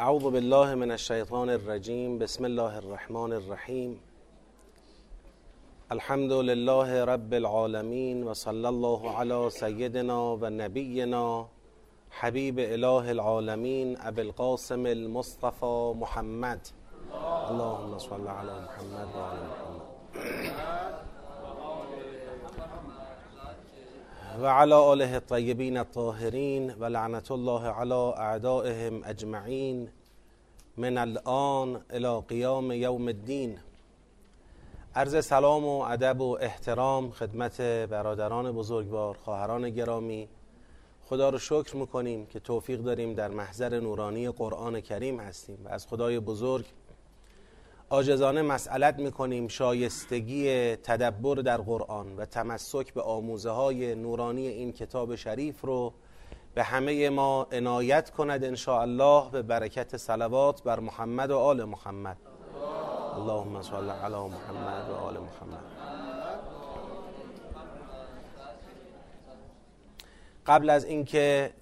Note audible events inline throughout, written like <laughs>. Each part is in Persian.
اعوذ بالله من الشیطان الرجیم بسم الله الرحمن الرحیم الحمد لله رب العالمین و صلی الله علی سیدنا و نبینا حبیب اله العالمین ابی القاسم المصطفى محمد. اللهم صل علی محمد و علی محمد. و علی آله الطیبین الطاهرین و لعنت الله علی اعدائهم اجمعین من الان الى قیام یوم الدین. عرض سلام و ادب و احترام خدمت برادران بزرگوار خواهران گرامی. خدا رو شکر می‌کنیم که توفیق داریم در محضر نورانی قرآن کریم هستیم و از خدای بزرگ آجزانه مسئلت می‌کنیم شایستگی تدبر در قرآن و تمسک به آموزه های نورانی این کتاب شریف رو به همه ما عنایت کند ان الله به برکت صلوات بر محمد و آل محمد. اللهم صل علی محمد و آل محمد. قبل از اینکه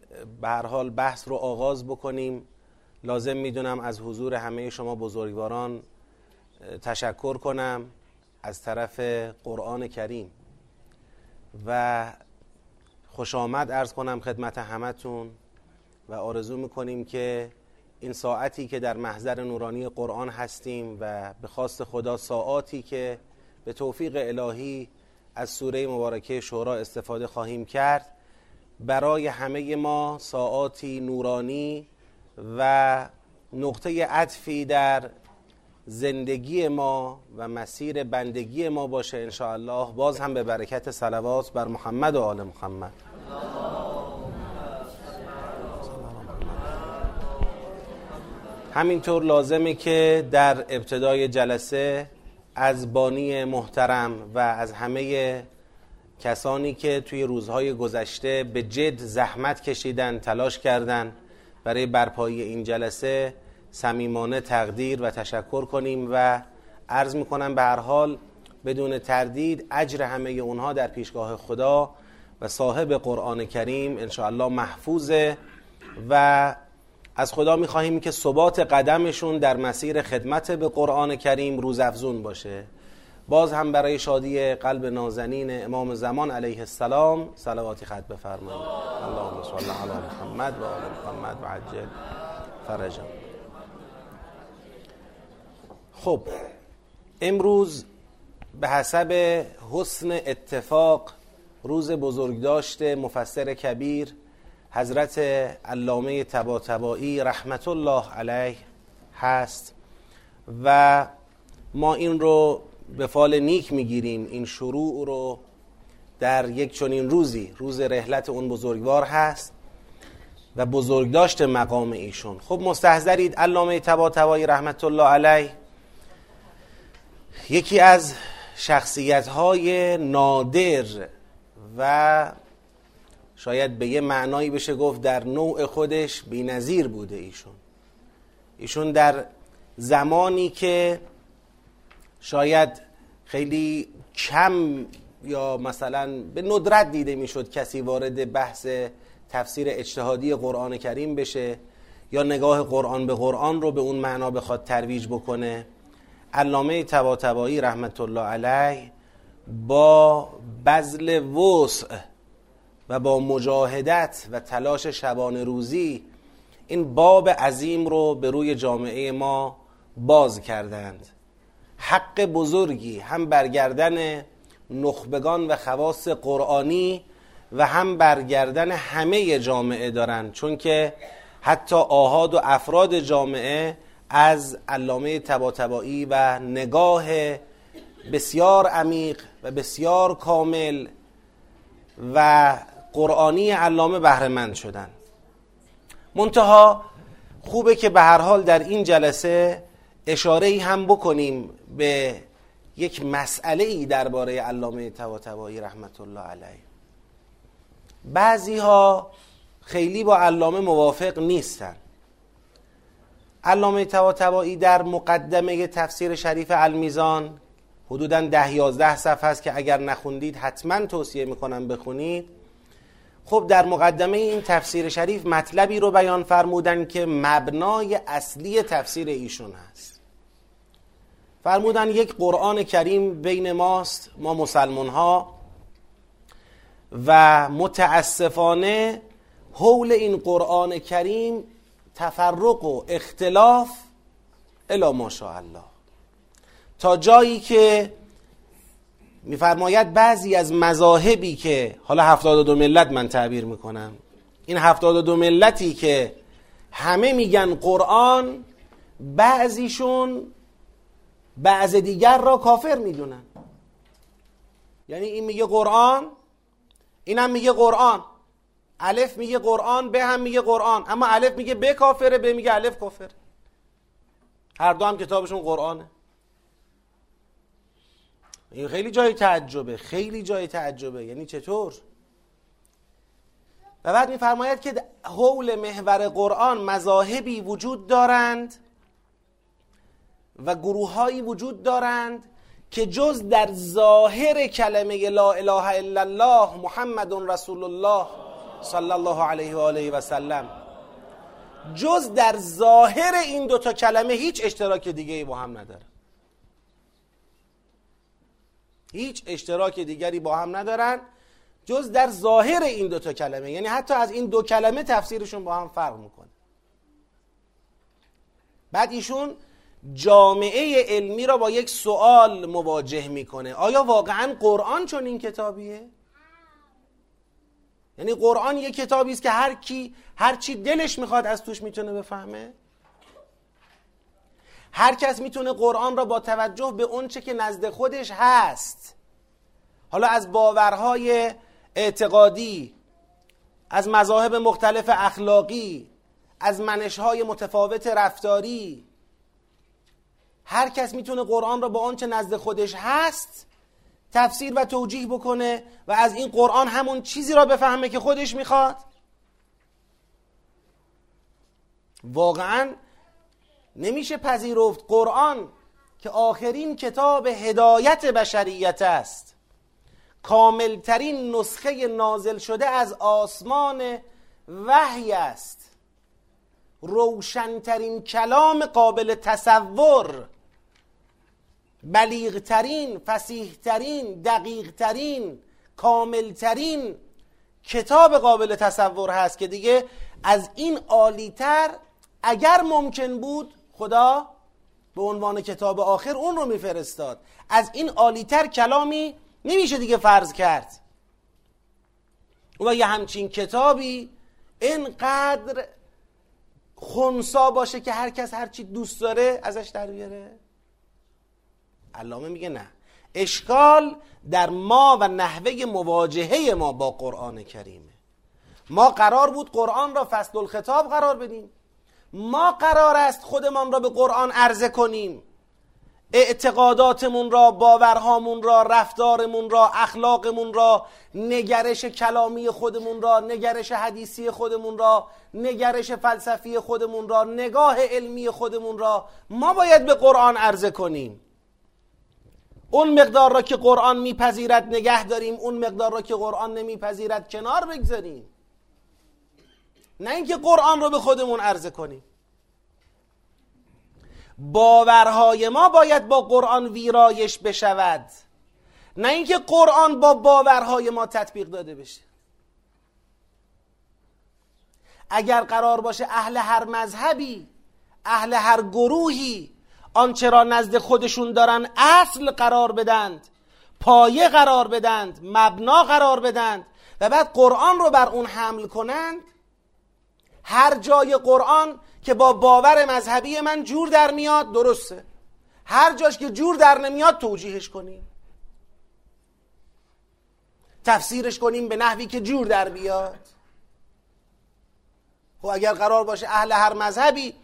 به هر حال بحث رو آغاز بکنیم لازم می‌دونم از حضور همه شما بزرگواران تشکر کنم از طرف قرآن کریم. و خوش آمد ارز کنم خدمت همتون و آرزو می‌کنیم که این ساعتی که در محضر نورانی قرآن هستیم و به خواست خدا ساعاتی که به توفیق الهی از سوره مبارکه شورا استفاده خواهیم کرد برای همه ما ساعاتی نورانی و نقطه عطفی در زندگی ما و مسیر بندگی ما باشه ان الله باز هم به برکت صلوات بر محمد و آل محمد. همینطور لازمه که در ابتدای جلسه از بانی محترم و از همه کسانی که توی روزهای گذشته به جد زحمت کشیدن تلاش کردن برای برپایی این جلسه صمیمانه تقدیر و تشکر کنیم و عرض می‌کنم به هر حال بدون تردید اجر همه اونها در پیشگاه خدا و صاحب قرآن کریم انشاءالله محفوظه و از خدا می‌خواهیم که ثبات قدمشون در مسیر خدمت به قرآن کریم روزافزون باشه. باز هم برای شادی قلب نازنین امام زمان علیه السلام صلواتی خط بفرمایید. اللهم صل علی محمد و آل محمد و عجل فرجا خب امروز به حسب حسن اتفاق روز بزرگداشت مفسر کبیر حضرت علامه تباتبایی رحمت الله علیه هست و ما این رو به فال نیک می‌گیریم این شروع رو در یک چنین روزی روز رحلت اون بزرگوار هست و بزرگداشت مقام ایشون. خب مستحضرید علامه تباتبایی رحمت الله علیه یکی از شخصیت های نادر و شاید به یه معنایی بشه گفت در نوع خودش نظیر بوده ایشون. ایشون در زمانی که شاید خیلی کم یا مثلا به ندرت دیده می‌شد کسی وارد بحث تفسیر اجتهادی قرآن کریم بشه یا نگاه قرآن به قرآن رو به اون معنا بخواد ترویج بکنه علامه تباتبایی رحمت الله علیه با بذل وسع و با مجاهدت و تلاش شبانه روزی این باب عظیم رو به روی جامعه ما باز کردند. حق بزرگی هم برگردن نخبگان و خواص قرآنی و هم برگردن همه جامعه دارند. چون که حتی آهاد و افراد جامعه از علامه تباتبایی و نگاه بسیار عمیق و بسیار کامل و قرآنی علامه بهرهمند شدن. منتها خوبه که به هر حال در این جلسه اشاره هم بکنیم به یک مسئله ای درباره علامه طباطبایی رحمت الله علیه. بعضی ها خیلی با علامه موافق نیستن. علامه طباطبایی در مقدمه تفسیر شریف المیزان حدودا ده یازده صفحه است که اگر نخوندید حتما توصیه می‌کنم بخونید. خب در مقدمه این تفسیر شریف مطلبی رو بیان فرمودن که مبنای اصلی تفسیر ایشون هست فرمودن یک قرآن کریم بین ماست ما مسلمان ها و متاسفانه حول این قرآن کریم تفرق و اختلاف الا ماشاءالله تا جایی که میفرماید بعضی از مذاهبی که حالا هفتاد دو ملت من تعبیر می‌کنم این هفتاد دو ملتی که همه میگن قرآن بعضیشون بعض دیگر را کافر می‌دونن. یعنی این میگه قرآن اینم میگه قرآن. الف میگه قرآن به هم میگه قرآن. اما الف میگه به کافره به میگه الف کافر. هر دو هم کتابشون قرآنه. این خیلی جای تعجبه خیلی جای تعجبه. یعنی چطور؟ و بعد میفرماید که حول محور قرآن مذاهبی وجود دارند و گروههایی وجود دارند که جز در ظاهر کلمه لا اله الا الله محمد رسول الله صلی الله علیه و آله و سلم. جز در ظاهر این دوتا کلمه هیچ اشتراک دیگه ای با هم نداره. هیچ اشتراک دیگری با هم ندارن. جز در ظاهر این دوتا کلمه. یعنی حتی از این دو کلمه تفسیرشون با هم فرق می‌کنه. بعد ایشون جامعه علمی را با یک سوال مواجه می‌کنه. آیا واقعا قرآن چون این کتابیه؟ یعنی قرآن یک کتابی است که هر کی هر چی دلش می‌خواد از توش می‌تونه بفهمه. هر کس می‌تونه قرآن را با توجه به اونچه که نزد خودش هست حالا از باورهای اعتقادی از مذاهب مختلف اخلاقی از منشهای متفاوت رفتاری هر کس می‌تونه قرآن را با آنچه نزد خودش هست تفسیر و توجیه بکنه و از این قرآن همون چیزی را بفهمه که خودش می‌خواد. واقعا نمیشه پذیرفت قرآن که آخرین کتاب هدایت بشریت است. کاملترین نسخه نازل شده از آسمان وحی است. روشنترین کلام قابل تصور بلیغترین فسیحترین دقیقترین کاملترین کتاب قابل تصور هست که دیگه از این عالیتر اگر ممکن بود خدا به عنوان کتاب آخر اون رو میفرستاد. از این عالیتر کلامی نمیشه دیگه فرض کرد. و یه همچین کتابی اینقدر خونسا باشه که هر کس هر چی دوست داره ازش در بیاره. علامه میگه نه. اشکال در ما و نحوه مواجهه ما با قرآن کریمه. ما قرار بود قرآن را فصل الخطاب قرار بدیم. ما قرار است خودمان را به قرآن عرضه کنیم. اعتقاداتمون را باورهامون را رفتارمون را اخلاقمون را نگرش کلامی خودمون را نگرش حدیثی خودمون را نگرش فلسفی خودمون را نگاه علمی خودمون را ما باید به قرآن عرضه کنیم. اون مقدار را که قرآن میپذیرد نگه داریم اون مقدار را که قرآن نمیپذیرد کنار بگذاریم. نه اینکه قرآن رو به خودمون عرضه کنیم. باورهای ما باید با قرآن ویرایش بشود. نه اینکه قرآن با باورهای ما تطبیق داده بشه. اگر قرار باشه اهل هر مذهبی اهل هر گروهی آنچه را نزد خودشون دارن اصل قرار بدند پایه قرار بدند مبنا قرار بدند و بعد قرآن رو بر اون حمل کنند. هر جای قرآن که با باور مذهبی من جور در میاد درسته. هر جاش که جور در نمیاد توجیهش کنیم. تفسیرش کنیم به نحوی که جور در بیاد. خب اگر قرار باشه اهل هر مذهبی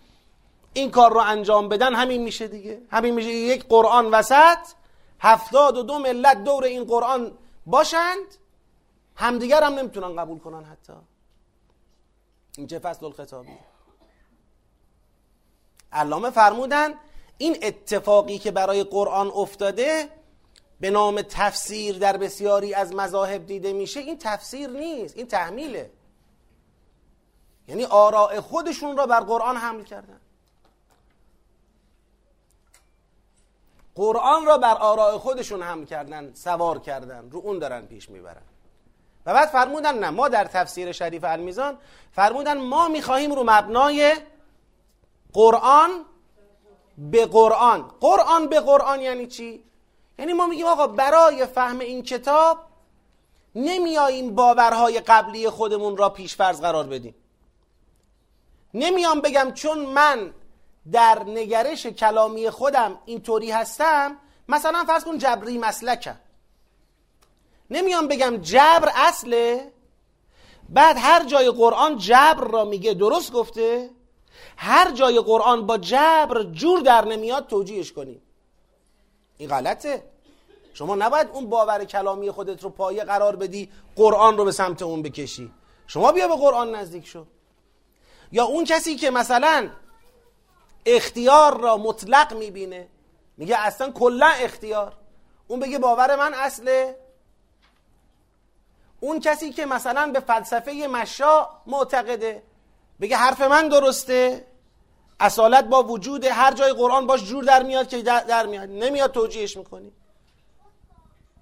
این کار رو انجام بدن همین میشه دیگه. همین میشه. یک قرآن وسط هفتاد و دو ملت دور این قرآن باشند همدیگر هم نمی‌تونن قبول کنن حتی. این چه فصل الخطابی؟ علامه فرمودن این اتفاقی که برای قرآن افتاده به نام تفسیر در بسیاری از مذاهب دیده میشه این تفسیر نیست این تحمیله. یعنی آراء خودشون را بر قرآن حمل کردن. قرآن را بر آراء خودشون حمل کردن سوار کردن رو اون دارن پیش می‌برن. و بعد فرمودن نه ما در تفسیر شریف المیزان فرمودن ما می‌خواهیم رو مبنای قرآن به قرآن. قرآن به قرآن یعنی چی؟ یعنی ما میگیم آقا برای فهم این کتاب نمیاییم باورهای قبلی خودمون را پیشفرض قرار بدیم. نمیام بگم چون من در نگرش کلامی خودم اینطوری هستم مثلا فرض کن جبری مسلکم. نمیام بگم جبر اصله بعد هر جای قرآن جبر را میگه درست گفته؟ هر جای قرآن با جبر جور در نمیاد توجیهش کنیم. این غلطه. شما نباید اون باور کلامی خودت رو پایه قرار بدی قرآن رو به سمت اون بکشی. شما بیا به قرآن نزدیک شو. یا اون کسی که مثلا اختیار را مطلق می‌بینه. میگه اصلا کلا اختیار. اون بگه باور من اصله. اون کسی که مثلا به فلسفه مشا معتقده بگه حرف من درسته. اصالت با وجود هر جای قرآن باش جور در میاد که در, میاد. نمیاد توجیهش می‌کنی.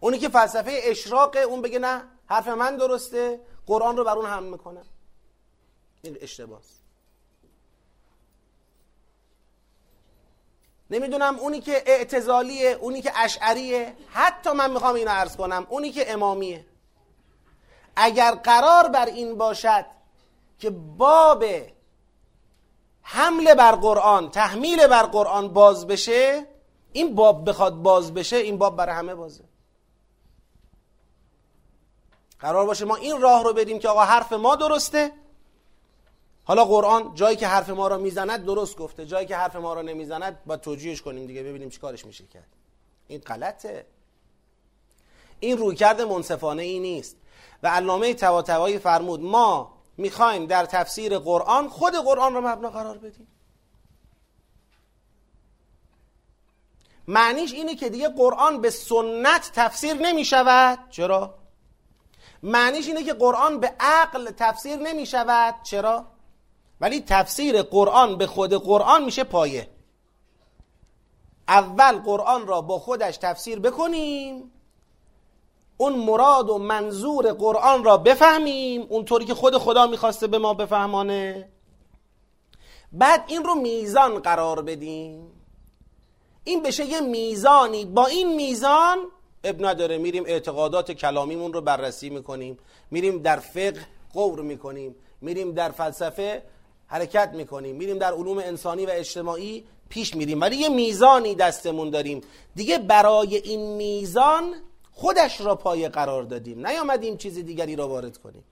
اونی که فلسفه اشراقه اون بگه نه حرف من درسته. قرآن رو بر اون هم می‌کنه این اشتباس نمی‌دونم اونی که اعتزالیه اونی که اشعریه. حتی من می‌خوام اینو عرض کنم اونی که امامیه. اگر قرار بر این باشد که باب حمله بر قرآن تحمیل بر قرآن باز بشه این باب بخواد باز بشه این باب برای همه بازه. قرار باشه ما این راه رو بریم که آقا حرف ما درسته. حالا قرآن جایی که حرف ما رو می‌زند درست گفته. جایی که حرف ما رو نمی‌زند با توجیهش کنیم دیگه ببینیم چیکارش میشه کرد. این غلطه. این رویکرد منصفانه ای نیست. و علامه طباطبایی فرمود ما می‌خوایم در تفسیر قرآن خود قرآن رو مبنا قرار بدیم. معنیش اینه که دیگه قرآن به سنت تفسیر نمی شود چرا؟ معنیش اینه که قرآن به عقل تفسیر نمی شود چرا؟ ولی تفسیر قرآن به خود قرآن میشه پایه. اول قرآن را با خودش تفسیر بکنیم اون مراد و منظور قرآن را بفهمیم اونطوری که خود خدا می‌خواسته به ما بفهمانه. بعد این رو میزان قرار بدیم. این بشه یه میزانی. با این میزان اب نداره میریم اعتقادات کلامیمون رو بررسی می‌کنیم. میریم در فقه قور می‌کنیم. میریم در فلسفه حرکت می‌کنیم. میریم در علوم انسانی و اجتماعی پیش میریم. ولی یه میزانی دستمون داریم. دیگه برای این میزان خودش را پایه قرار دادیم. نیامدیم چیز دیگری را وارد کنیم.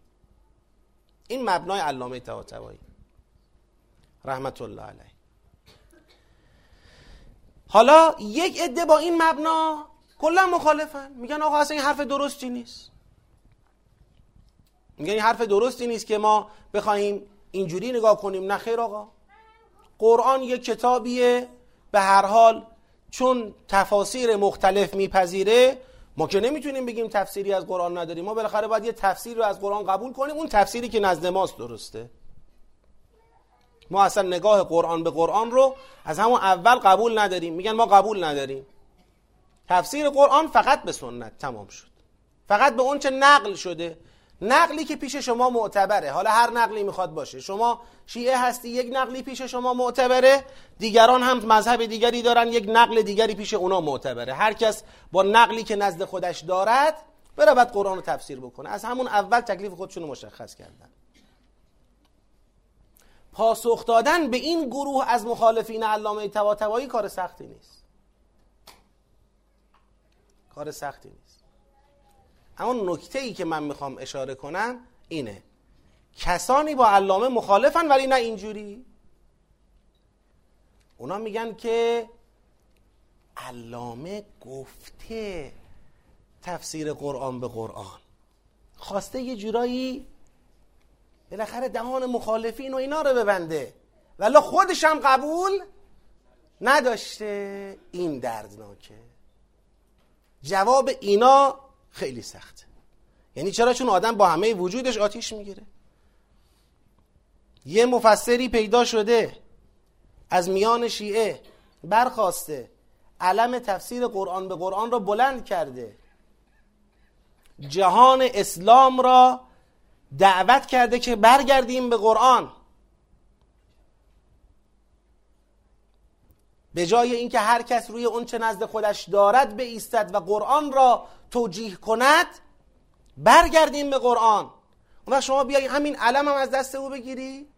این مبنای علامه طباطبایی رحمت الله علیه. حالا یک عده با این مبنا کلا مخالفن. میگن آقا اصلا این حرف درستی نیست. میگن این حرف درستی نیست که ما بخوایم اینجوری نگاه کنیم. نه خیر آقا. قرآن یک کتابیه. به هر حال چون تفاسیر مختلف میپذیره ما که نمی‌تونیم بگیم تفسیری از قرآن نداریم. ما بالاخره باید یه تفسیر رو از قرآن قبول کنیم. اون تفسیری که نزد ماست درسته. ما اصلا نگاه قرآن به قرآن رو از همون اول قبول نداریم. میگن ما قبول نداریم. تفسیر قرآن فقط به سنت تمام شد. فقط به اون چه نقل شده. نقلی که پیش شما معتبره. حالا هر نقلی می‌خواد باشه. شما شیعه هستی یک نقلی پیش شما معتبره. دیگران هم مذهب دیگری دارن یک نقل دیگری پیش اونا معتبره. هر کس با نقلی که نزد خودش دارد بره بعد قرآن رو تفسیر بکنه. از همون اول تکلیف خودشون رو مشخص کردن. پاسخ دادن به این گروه از مخالفین علامه طباطبایی کار سختی نیست. کار سختی نیست. اما نکته ای که من می‌خوام اشاره کنم اینه. کسانی با علامه مخالفن ولی نه اینجوری. اونا میگن که علامه گفته تفسیر قرآن به قرآن. خواسته یه جورایی بالاخره دهان مخالفین و اینا رو ببنده. ولی خودش هم قبول نداشته. این دردناکه. جواب اینا خیلی سخته یعنی چرا؟ چون آدم با همه وجودش آتیش می‌گیره. یه مفسری پیدا شده از میان شیعه برخواسته علم تفسیر قرآن به قرآن را بلند کرده. جهان اسلام را دعوت کرده که برگردیم به قرآن. به جای اینکه هر کس روی اون چه نزد خودش دارد ایستد و قرآن را توجیه کند برگردیم به قرآن. و شما بیای همین علم هم از دست او بگیری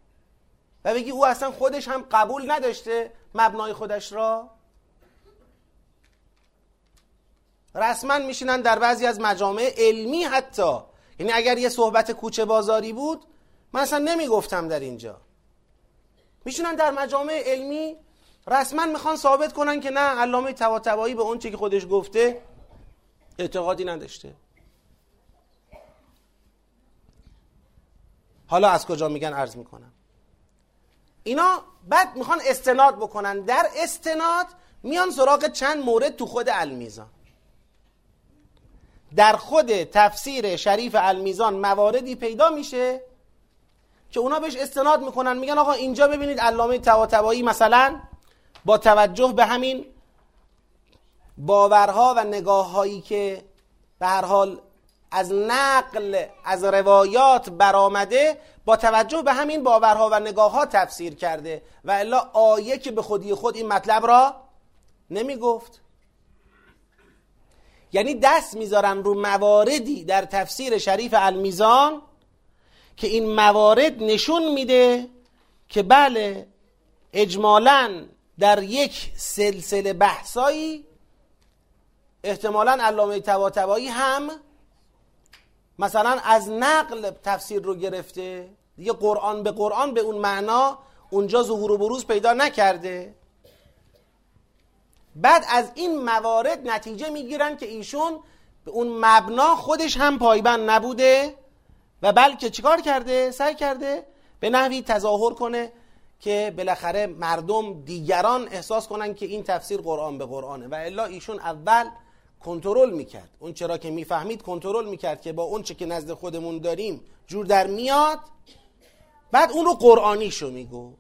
و بگی او اصلا خودش هم قبول نداشته مبنای خودش را. رسما میشینن در بعضی از مجامع علمی حتی. یعنی اگر یه صحبت کوچه بازاری بود من اصلا نمی‌گفتم در اینجا. میشونن در مجامع علمی رسما می‌خوان ثابت کنن که نه علامه طباطبایی به اون چی که خودش گفته اعتقادی نداشته. حالا از کجا میگن عرض می‌کنم؟ اینا بعد می‌خوان استناد بکنن. در استناد میان سراغ چند مورد تو خود المیزان. در خود تفسیر شریف المیزان مواردی پیدا میشه که اونا بهش استناد می‌کنن. میگن آقا اینجا ببینید علامه طباطبایی مثلا با توجه به همین باورها و نگاه هایی که به هر حال از نقل از روایات برآمده با توجه به همین باورها و نگاه ها تفسیر کرده و الا آیه که به خودی خود این مطلب را نمی گفت یعنی دست می‌ذارن رو مواردی در تفسیر شریف المیزان که این موارد نشون میده که بله اجمالا در یک سلسله بحثایی احتمالا علامه طباطبایی هم مثلا از نقل تفسیر رو گرفته. دیگه قرآن به قرآن به اون معنا اونجا ظهور و بروز پیدا نکرده. بعد از این موارد نتیجه می‌گیرن که ایشون به اون مبنا خودش هم پایبند نبوده و بلکه چیکار کرده؟ سعی کرده به نحوی تظاهر کنه که بالاخره مردم دیگران احساس کنن که این تفسیر قرآن به قرآنه. و الا ایشون اول کنترل می‌کرد. اون چرا که می‌فهمید کنترل می‌کرد که با اون چه که نزد خودمون داریم جور در میاد. بعد اون رو قرآنیشو می‌گفت.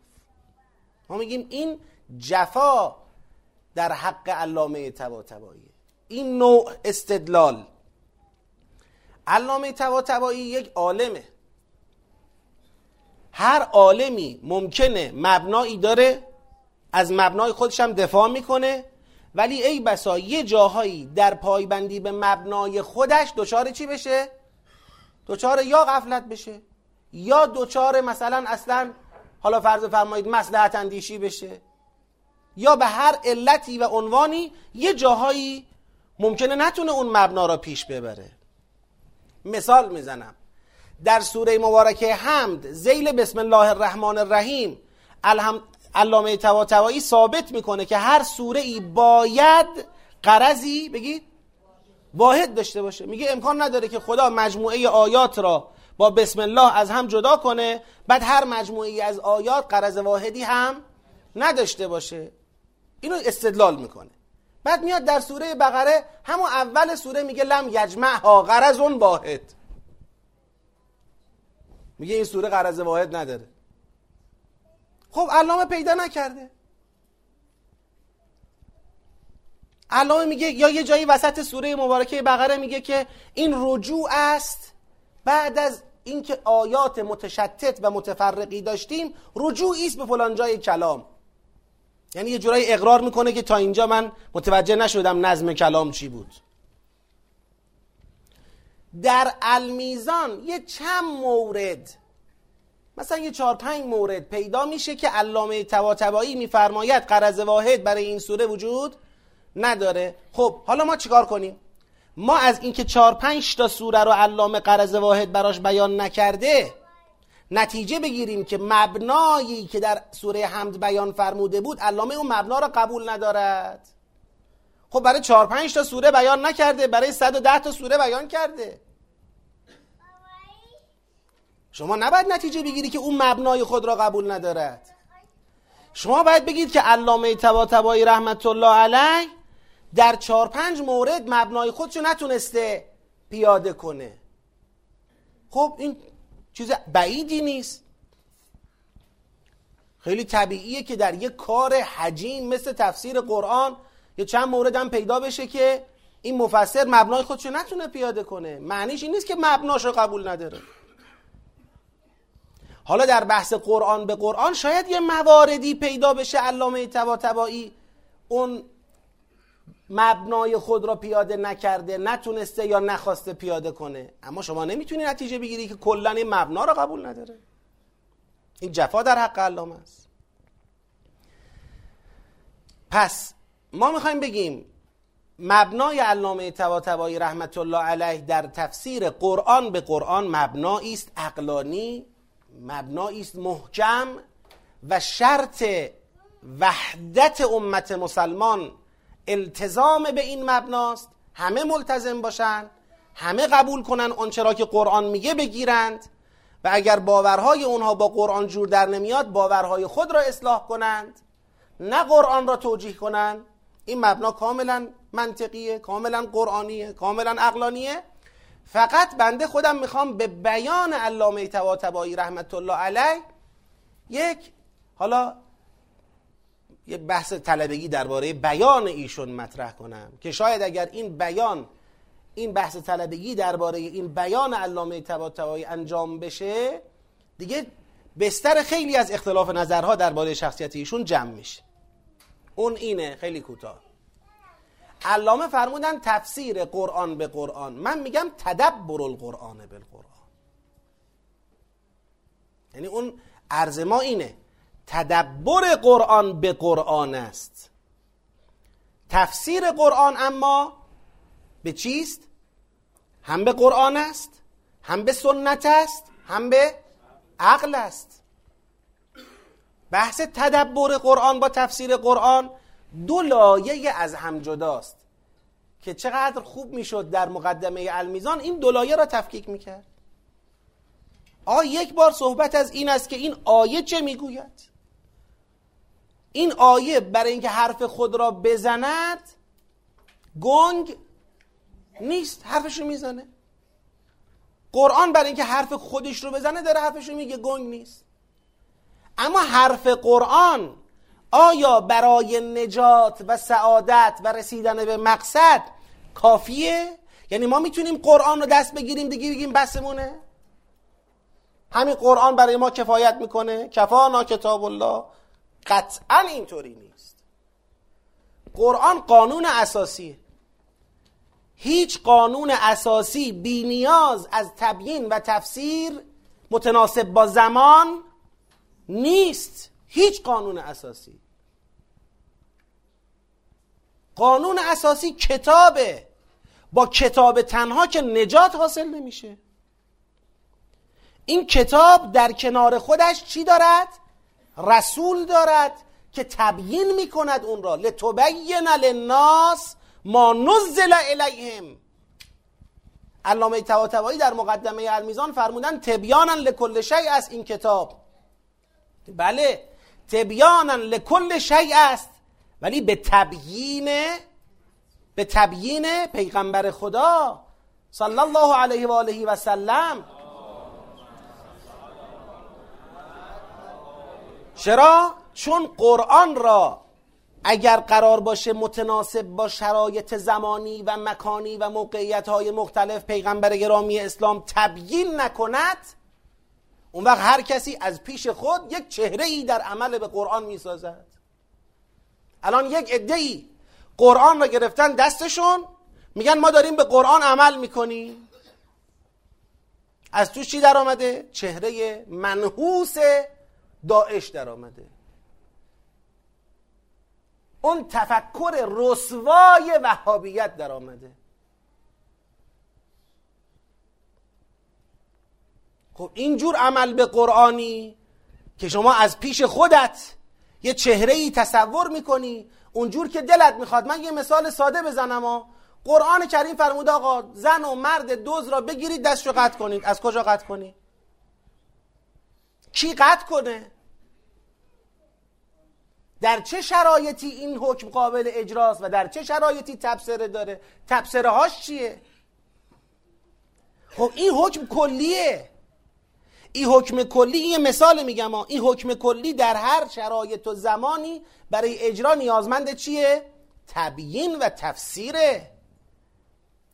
ما میگیم این جفا در حق علامه طباطبایی. این نوع استدلال. علامه طباطبایی یک عالمه. هر عالمی ممکنه مبنایی داره از مبنای خودش هم دفاع می‌کنه. ولی ای بسا یه جاهایی در پایبندی به مبنای خودش دچار چی بشه؟ دچار یا غفلت بشه یا دچار مثلا اصلا حالا فرض فرمایید مصلحت اندیشی بشه یا به هر علتی و عنوانی یه جاهایی ممکنه نتونه اون مبنا را پیش ببره. مثال می‌زنم. در سوره مبارکه حمد زیل بسم الله الرحمن الرحیم علامه تواتوایی ثابت می‌کنه که هر سوره ای باید قرضی بگید واحد داشته باشه. میگه امکان نداره که خدا مجموعه آیات را با بسم الله از هم جدا کنه بعد هر مجموعه از آیات قرض واحدی هم نداشته باشه. اینو استدلال می‌کنه. بعد میاد در سوره بقره همون اول سوره میگه لم یجمع ها قرض واحد. میگه این سوره قرض واحد نداره. خب علامه پیدا نکرده. علامه میگه یا یه جایی وسط سوره مبارکه بقره میگه که این رجوع است بعد از اینکه آیات متشتت و متفرقی داشتیم رجوعی است به فلان جای کلام. یعنی یه جورایی اقرار می‌کنه که تا اینجا من متوجه نشدم نظم کلام چی بود. در المیزان یه چند مورد مثلا یه چهار پنج مورد پیدا میشه که علامه تواتبایی میفرماید قرض واحد برای این سوره وجود نداره. خب حالا ما چیکار کنیم؟ ما از اینکه چهار پنج تا سوره رو علامه قرض واحد براش بیان نکرده نتیجه بگیریم که مبنایی که در سوره حمد بیان فرموده بود علامه اون مبنا را قبول ندارد. خب برای چهار پنج تا سوره بیان نکرده برای ده تا سوره بیان کرده. شما نباید نتیجه بگیری که اون مبنای خود را قبول ندارد. شما باید بگید که علامه طباطبایی رحمت الله علیه در چهار پنج مورد مبنای خودشو نتونسته پیاده کنه. خب این چیز بعیدی نیست. خیلی طبیعیه که در یک کار حجیم مثل تفسیر قرآن یه چند مورد هم پیدا بشه که این مفسر مبنای خودشو نتونه پیاده کنه. معنیش این نیست که مبناشو قبول نداره. حالا در بحث قرآن به قرآن شاید یه مواردی پیدا بشه علامه طباطبایی. اون مبنای خود را پیاده نکرده نتونسته یا نخواسته پیاده کنه. اما شما نمی‌تونی نتیجه بگیری که کلا این مبنا را قبول نداره. این جفا در حق علامه است. پس ما می‌خوایم بگیم مبنای علامه طباطبایی رحمت الله علیه در تفسیر قرآن به قرآن مبنایی است عقلانی مبنایی است محکم و شرط وحدت امت مسلمان التزام به این مبناست. همه ملتزم باشند همه قبول کنن آنچه را که قرآن میگه بگیرند و اگر باورهای اونها با قرآن جور در نمیاد باورهای خود را اصلاح کنند. نه قرآن را توجیه کنند این مبنا کاملا منطقیه کاملا قرآنیه کاملا اقلانیه فقط بنده خودم می‌خوام به بیان علامه طباطبایی رحمت الله علیه یک حالا یه بحث طلبگی درباره بیان ایشون مطرح کنم که شاید اگر این بیان این بحث طلبگی درباره این بیان علامه طباطبایی انجام بشه دیگه بستر خیلی از اختلاف نظرها درباره شخصیت ایشون جمع میشه. اون اینه خیلی کوتاه. علامه فرمودن تفسیر قرآن به قرآن. من میگم تدبر القرآن بالقرآن. یعنی اون عرض ما اینه. تدبر قرآن به قرآن است. تفسیر قرآن اما به چیست؟ هم به قرآن است هم به سنت است هم به عقل است. بحث تدبر قرآن با تفسیر قرآن دو لایه از هم جداست که چقدر خوب می‌شد در مقدمه المیزان این دو لایه را تفکیک می‌کرد. آ یک بار صحبت از این است که این آیه چه می‌گوید؟ این آیه برای اینکه حرف خود را بزند گنگ نیست حرفش رو می‌زنه. قرآن برای اینکه حرف خودش رو بزنه داره حرفش رو میگه گنگ نیست. اما حرف قرآن آیا برای نجات و سعادت و رسیدن به مقصد کافیه؟ یعنی ما می‌تونیم قرآن رو دست بگیریم دیگه بگیم بسمونه؟ همین قرآن برای ما کفایت می‌کنه؟ کفانا کتاب الله. قطعا اینطوری نیست. قرآن قانون اساسیه. هیچ قانون اساسی بی نیاز از تبیین و تفسیر متناسب با زمان نیست. هیچ قانون اساسی. قانون اساسی کتابه. با کتاب تنها که نجات حاصل نمیشه. این کتاب در کنار خودش چی دارد؟ رسول دارد که تبیین می‌کند اون را. لتبین للناس ما نزل الیهم. علامه طباطبایی در مقدمه المیزان فرمودن تبیانا لکل شیء است این کتاب. بله تبیانا لکل شیء است. ولی به تبیین به تبیین پیغمبر خدا صلی الله علیه و آله و سلم. چرا؟ چون قرآن را اگر قرار باشه متناسب با شرایط زمانی و مکانی و موقعیت های مختلف پیغمبر گرامی اسلام تبیین نکند اون وقت هر کسی از پیش خود یک چهره ای در عمل به قرآن می سازد الان یک عده قرآن را گرفتن دستشون میگن ما داریم به قرآن عمل می‌کنیم. از توش چی در آمده؟ چهره منحوس داعش در آمده اون تفکر رسوای وهابیت در آمده خب اینجور عمل به قرآنی که شما از پیش خودت یه چهره ای تصور می‌کنی اونجور که دلت می‌خواد. من یه مثال ساده بزنم و قرآن کریم فرموده آقا زن و مرد دوز را بگیرید دستشو قطع کنید. از کجا قطع کنی؟ کی قطع کنه؟ در چه شرایطی این حکم قابل اجراست و در چه شرایطی تبصره داره؟ تبصره هاش چیه؟ خب این حکم کلیه. این حکم کلی یه مثال میگم ها. این حکم کلی در هر شرایط و زمانی برای اجرا نیازمند چیه؟ تبیین و تفسیره.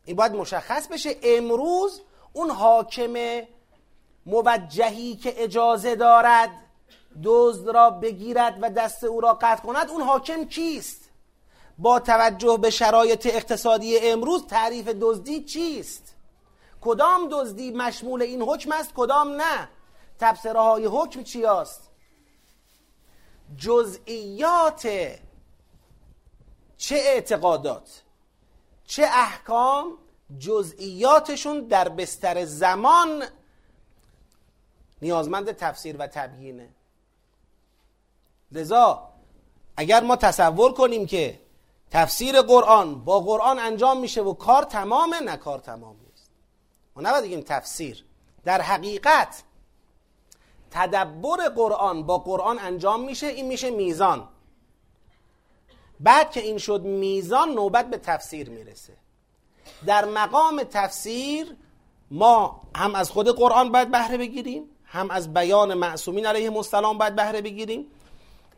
این باید مشخص بشه. امروز اون حاکم موجهی که اجازه دارد دزد را بگیرد و دست او را قطع کند اون حاکم کیست؟ با توجه به شرایط اقتصادی امروز تعریف دزدی چیست؟ کدام دزدی مشمول این حکم است کدام نه؟ تبصره های حکم چی است جزئیات چه اعتقادات؟ چه احکام جزئیاتشون در بستر زمان نیازمند تفسیر و تبیینه؟ لذا اگر ما تصور کنیم که تفسیر قرآن با قرآن انجام میشه و کار تمامه نه کار تمام نیست ما نباید بگیم تفسیر. در حقیقت تدبر قرآن با قرآن انجام میشه این میشه میزان. بعد که این شد میزان نوبت به تفسیر می‌رسه. در مقام تفسیر ما هم از خود قرآن باید بهره بگیریم هم از بیان معصومین علیه السلام باید بهره بگیریم.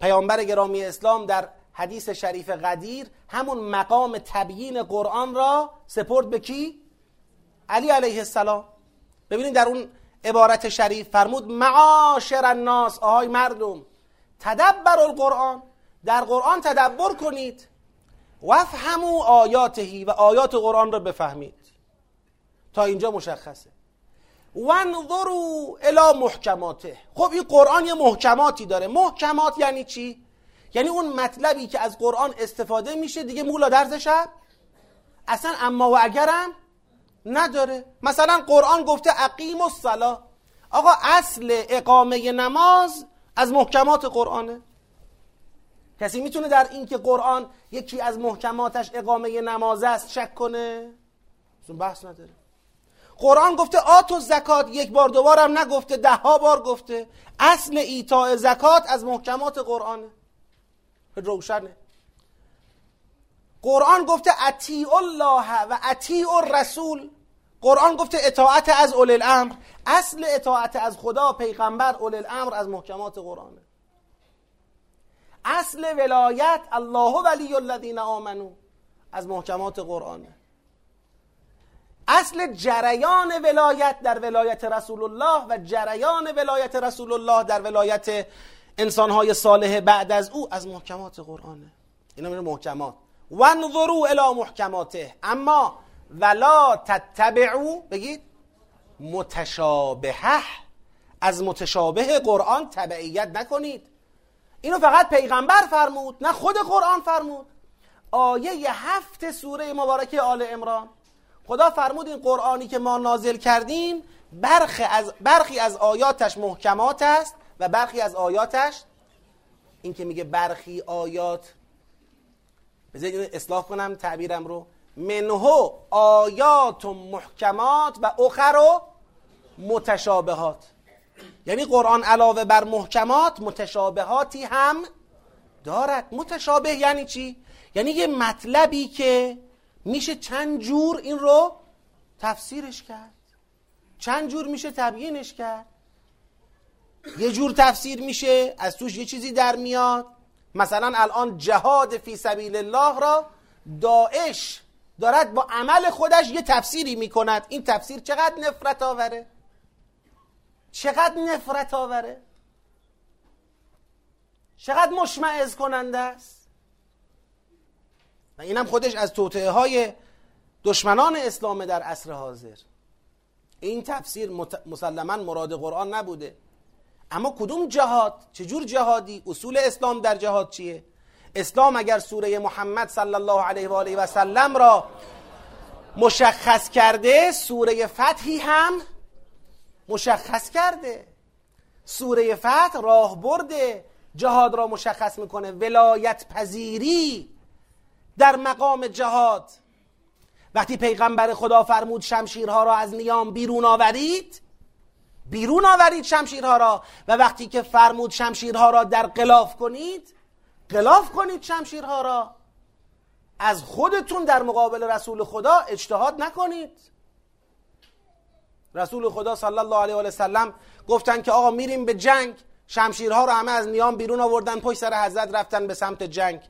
پیامبر گرامی اسلام در حدیث شریف قدیر همون مقام تبیین قرآن را سپرد به کی؟ علی علیه السلام. ببینید در اون عبارت شریف فرمود معاشر الناس آهای مردم تدبر القرآن در قرآن تدبر کنید وفهمو آیاتهی و آیات قرآن را بفهمید. تا اینجا مشخصه. وانظروا الی محکماته. خب این قرآن یه محکماتی داره. محکمات یعنی چی؟ یعنی اون مطلبی که از قرآن استفاده میشه دیگه مولا درز شب اصلا اما و اگرم نداره. مثلا قرآن گفته اقیم الصلا آقا اصل اقامه نماز از محکمات قرآنه. کسی می‌تونه در اینکه قرآن یکی از محکماتش اقامه نماز است شک کنه؟ اون بحث نداره. قرآن گفته آت و زکات یک بار دوبار هم نگفته ده ها بار گفته. اصل ایتاء زکات از محکمات قرآنه. روشنه. قرآن گفته اطیع الله و اطیع الرسول. قرآن گفته اطاعت از اول الامر. اصل اطاعت از خدا پیغمبر اول الامر از محکمات قرآنه. اصل ولایت الله ولی الذین آمنو از محکمات قرآنه. اصل جریان ولایت در ولایت رسول الله و جریان ولایت رسول الله در ولایت انسانهای صالح بعد از او از محکمات قرآنه. اینا میره محکمات. وانظروا الی محکماته. اما ولا تتبعو بگید متشابهه. از متشابه قرآن تبعیت نکنید. اینو فقط پیغمبر فرمود نه خود قرآن فرمود. آیه هفت سوره مبارکه آل امران خدا فرمود این قرآنی که ما نازل کردیم برخی از, برخی از آیاتش محکمات است و برخی از آیاتش این که میگه برخی آیات. بذارید اصلاح کنم تعبیرم رو. منهو آیات و محکمات و اخر و متشابهات. یعنی قرآن علاوه بر محکمات متشابهاتی هم دارد. متشابه یعنی چی؟ یعنی یه مطلبی که میشه چند جور این رو تفسیرش کرد. چند جور میشه تبیینش کرد. یه جور تفسیر میشه از توش یه چیزی در میاد. مثلا الان جهاد فی سبیل الله را داعش دارد با عمل خودش یه تفسیری می‌کند. این تفسیر چقدر نفرت آوره؟ چقدر نفرت آوره؟ چقدر مشمعز کننده است؟ و اینم خودش از توطعه های دشمنان اسلام در عصر حاضر. این تفسیر مسلما مراد قرآن نبوده. اما کدوم جهاد؟ چجور جهادی؟ اصول اسلام در جهاد چیه؟ اسلام اگر سوره محمد صلی الله علیه و آله و سلم را مشخص کرده سوره فتحی هم مشخص کرده. سوره فتح راه برده جهاد را مشخص می‌کنه. ولایت پذیری در مقام جهاد. وقتی پیغمبر خدا فرمود شمشیرها را از نیام بیرون آورید بیرون آورید شمشیرها را. و وقتی که فرمود شمشیرها را در قلاف کنید قلاف کنید شمشیرها را. از خودتون در مقابل رسول خدا اجتهاد نکنید. رسول خدا صلی الله علیه و سلم گفتن که آقا میریم به جنگ. شمشیرها رو همه از نیام بیرون آوردن پشت سر حضرت رفتن به سمت جنگ.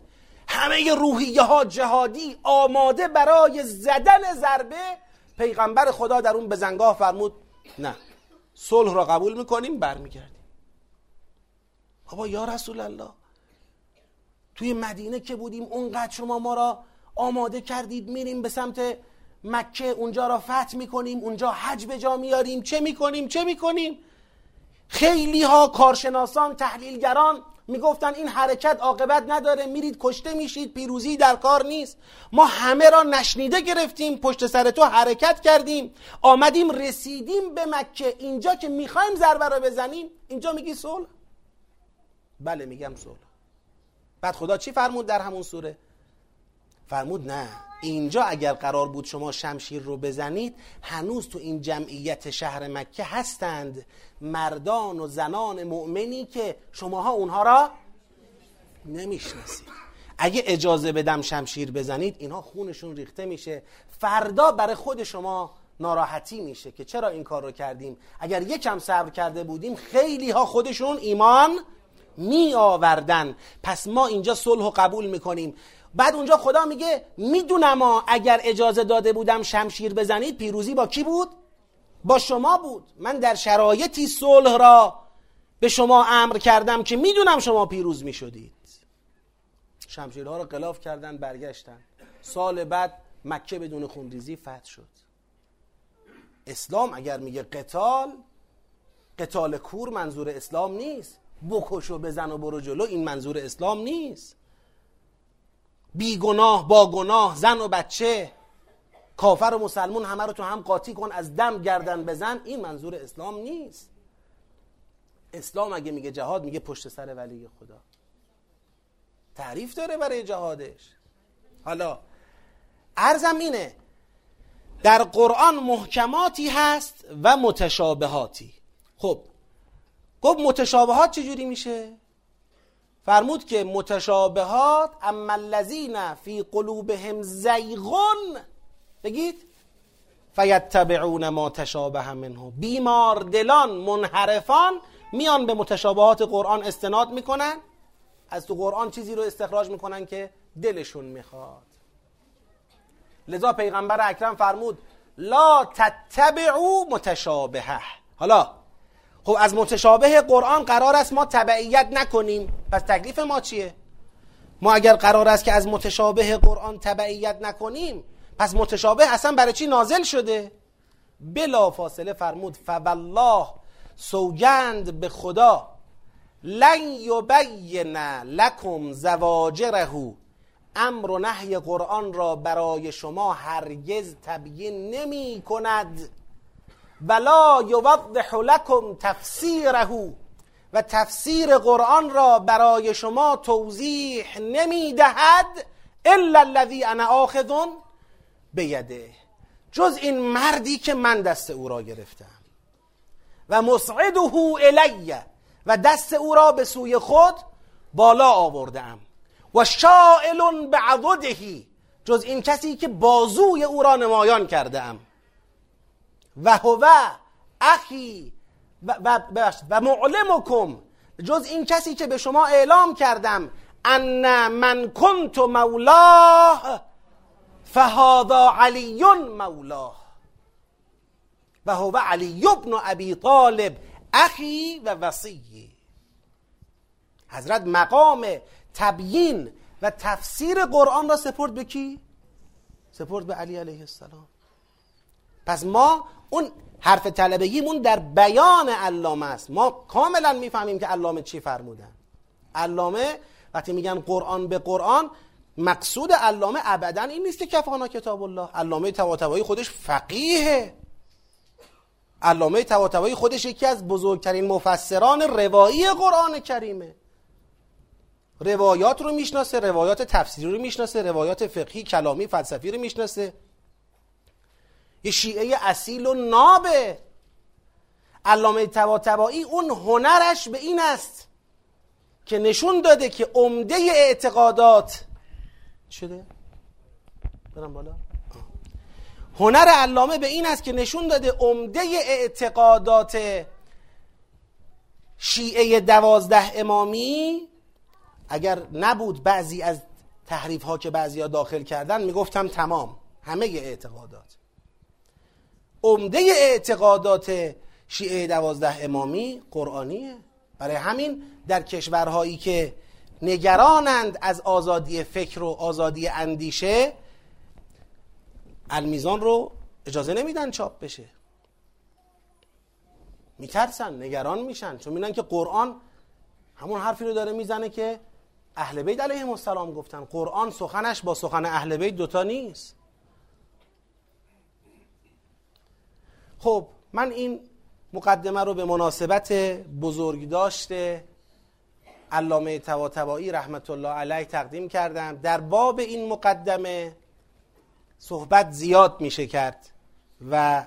همه روحیه ها جهادی آماده برای زدن ضربه. پیغمبر خدا در اون بزنگاه فرمود نه صلح را قبول می‌کنیم برمیگردیم. بابا یا رسول الله توی مدینه که بودیم اونقدر شما ما را آماده کردید میریم به سمت مکه اونجا را فتح می‌کنیم اونجا حج به جا میاریم. چه می‌کنیم؟ چه می‌کنیم؟ خیلی ها کارشناسان تحلیلگران می‌گفتن این حرکت عاقبت نداره میرید کشته میشید پیروزی در کار نیست. ما همه را نشنیده گرفتیم پشت سر تو حرکت کردیم. آمدیم رسیدیم به مکه. اینجا که می‌خوایم ضربه را بزنیم اینجا میگی صلح؟ بله میگم صلح. بعد خدا چی فرمود در همون سوره؟ فرمود نه. اینجا اگر قرار بود شما شمشیر رو بزنید هنوز تو این جمعیت شهر مکه هستند مردان و زنان مؤمنی که شماها اونها را نمی‌شناسید. اگه اجازه بدم شمشیر بزنید اینها خونشون ریخته میشه. فردا برای خود شما ناراحتی میشه که چرا این کار رو کردیم؟ اگر یکم صبر کرده بودیم خیلی ها خودشون ایمان می آوردن پس ما اینجا صلح و قبول می‌کنیم. بعد اونجا خدا میگه می‌دونم اگر اجازه داده بودم شمشیر بزنید پیروزی با کی بود؟ با شما بود. من در شرایطی صلح را به شما امر کردم که می‌دونم شما پیروز می‌شدید. شمشیرها را قلاف کردن برگشتن. سال بعد مکه بدون خونریزی فتح شد. اسلام اگر میگه قتال قتال کور منظور اسلام نیست. بکش و بزن و برو جلو این منظور اسلام نیست. بیگناه با گناه زن و بچه کافر و مسلمون همه رو تو هم قاطی کن از دم گردن بزن این منظور اسلام نیست. اسلام اگه میگه جهاد میگه پشت سر ولی خدا. تعریف داره برای جهادش. حالا ارزم اینه در قرآن محکماتی هست و متشابهاتی. خب گفت متشابهات چجوری میشه؟ فرمود که متشابهات اما الذین فی قلوبهم زیغون. بگید. فیتبعون ما تشابه منه. بیمار دلان منحرفان میان به متشابهات قرآن استناد می‌کنن. از تو قرآن چیزی رو استخراج می‌کنن که دلشون می‌خواد. لذا پیغمبر اکرم فرمود لا تتبعو متشابهه. حالا خب از متشابه قرآن قرار است ما تبعیت نکنیم. پس تکلیف ما چیه؟ ما اگر قرار است که از متشابه قرآن تبعیت نکنیم پس متشابه اصلا برای چی نازل شده؟ بلا فاصله فرمود فوالله سوگند به خدا لن یبین لکم زواجره امر و نهی قرآن را برای شما هرگز تبیین نمی کند. ولا یوضح لکم تفسیره و تفسیر قرآن را برای شما توضیح نمی دهد الا الذی انا آخذ بیده. جز این مردی که من دست او را گرفتم. و مسعده الیه و دست او را به سوی خود بالا آوردم. و شائل بعضدهی جز این کسی که بازوی او را نمایان کرده و هو اخی و, و, و معلمکم جز این کسی که به شما اعلام کردم ان من کنت مولاه فهذا علی مولاه. و هو علی ابن ابی طالب اخی و وصی حضرت مقام تبیین و تفسیر قرآن را سپرد به کی؟ سپرد به علی علیه السلام. پس ما اون حرف طلبگیمون در بیان علامه است. ما کاملا می‌فهمیم که علامه چی فرمودن. علامه وقتی میگن قرآن به قرآن مقصود علامه ابدا این نیست که کفانا کتاب الله. علامه تواتبایی خودش فقیه علامه تواتبایی خودش یکی از بزرگترین مفسران روایی قرآن کریمه. روایات رو می‌شناسه روایات تفسیری رو می‌شناسه روایات فقهی کلامی فلسفی رو می‌شناسه. یه شیعه اصیل و نابه. علامه تواتبایی اون هنرش به این است که نشون داده که عمده اعتقادات شده؟ برم بالا. هنر علامه به این است که نشون داده عمده اعتقادات شیعه دوازده امامی اگر نبود بعضی از تحریف ها که بعضی ها داخل کردن می‌گفتم تمام همه اعتقادات. عمده اعتقادات شیعه دوازده امامی قرآنیه. برای همین در کشورهایی که نگرانند از آزادی فکر و آزادی اندیشه المیزان رو اجازه نمیدن چاپ بشه. میترسن نگران میشن. چون میدن که قرآن همون حرفی رو داره می‌زنه که اهل بیت علیهم السلام گفتن. قرآن سخنش با سخن اهل بیت دوتا نیست. خب من این مقدمه رو به مناسبت بزرگ داشته علامه طباطبایی رحمت الله علیه تقدیم کردم. در باب این مقدمه صحبت زیاد میشه کرد و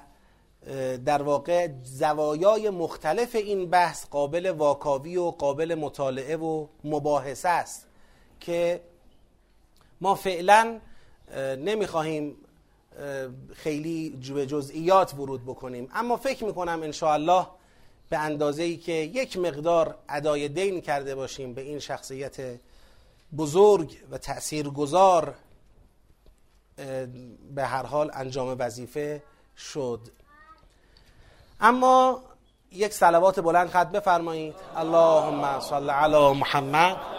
در واقع زوایای مختلف این بحث قابل واکاوی و قابل مطالعه و مباحثه است که ما فعلا نمی‌خواهیم خیلی به جزئیات ورود بکنیم. اما فکر می‌کنم انشاءالله به اندازه ای که یک مقدار ادای دین کرده باشیم به این شخصیت بزرگ و تأثیرگذار به هر حال انجام وظیفه شد. اما یک صلوات بلند خط بفرمایید. اللهم صل علی محمد.